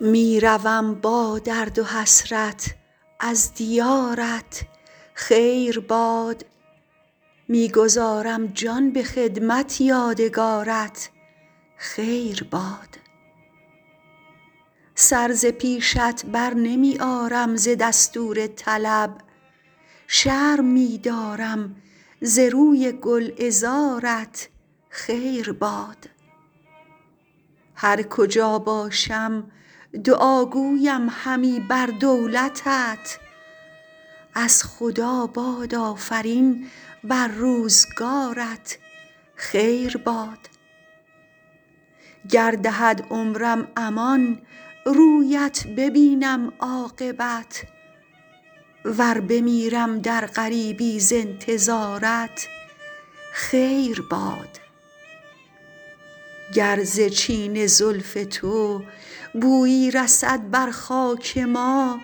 می روم با درد و حسرت از دیارت خیر باد. می گذارم جان به خدمت یادگارت خیر باد. سر ز پیشت بر نمی آرم ز دستور طلب شرم می دارم ز روی گلعذارت خیر باد. هر کجا باشم دعا گویم همی بر دولتت. از خدا باد آفرین بر روزگارت خیر باد. گر دهد عمرم امان رویت ببینم عاقبت. ور بمیرم در غریبی ز انتظارت خیر باد. گر ز چین زلف تو بویی رسد بر خاک ما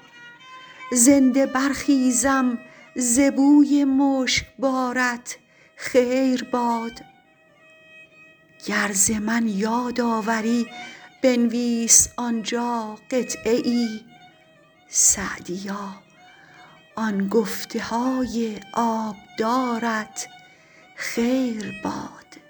زنده برخیزم ز بوی مشکبارت خیر باد. گر ز من یاد آوری بنویس آن جا قطعه ای سعدیا آن گفته های آبدارت خیر باد.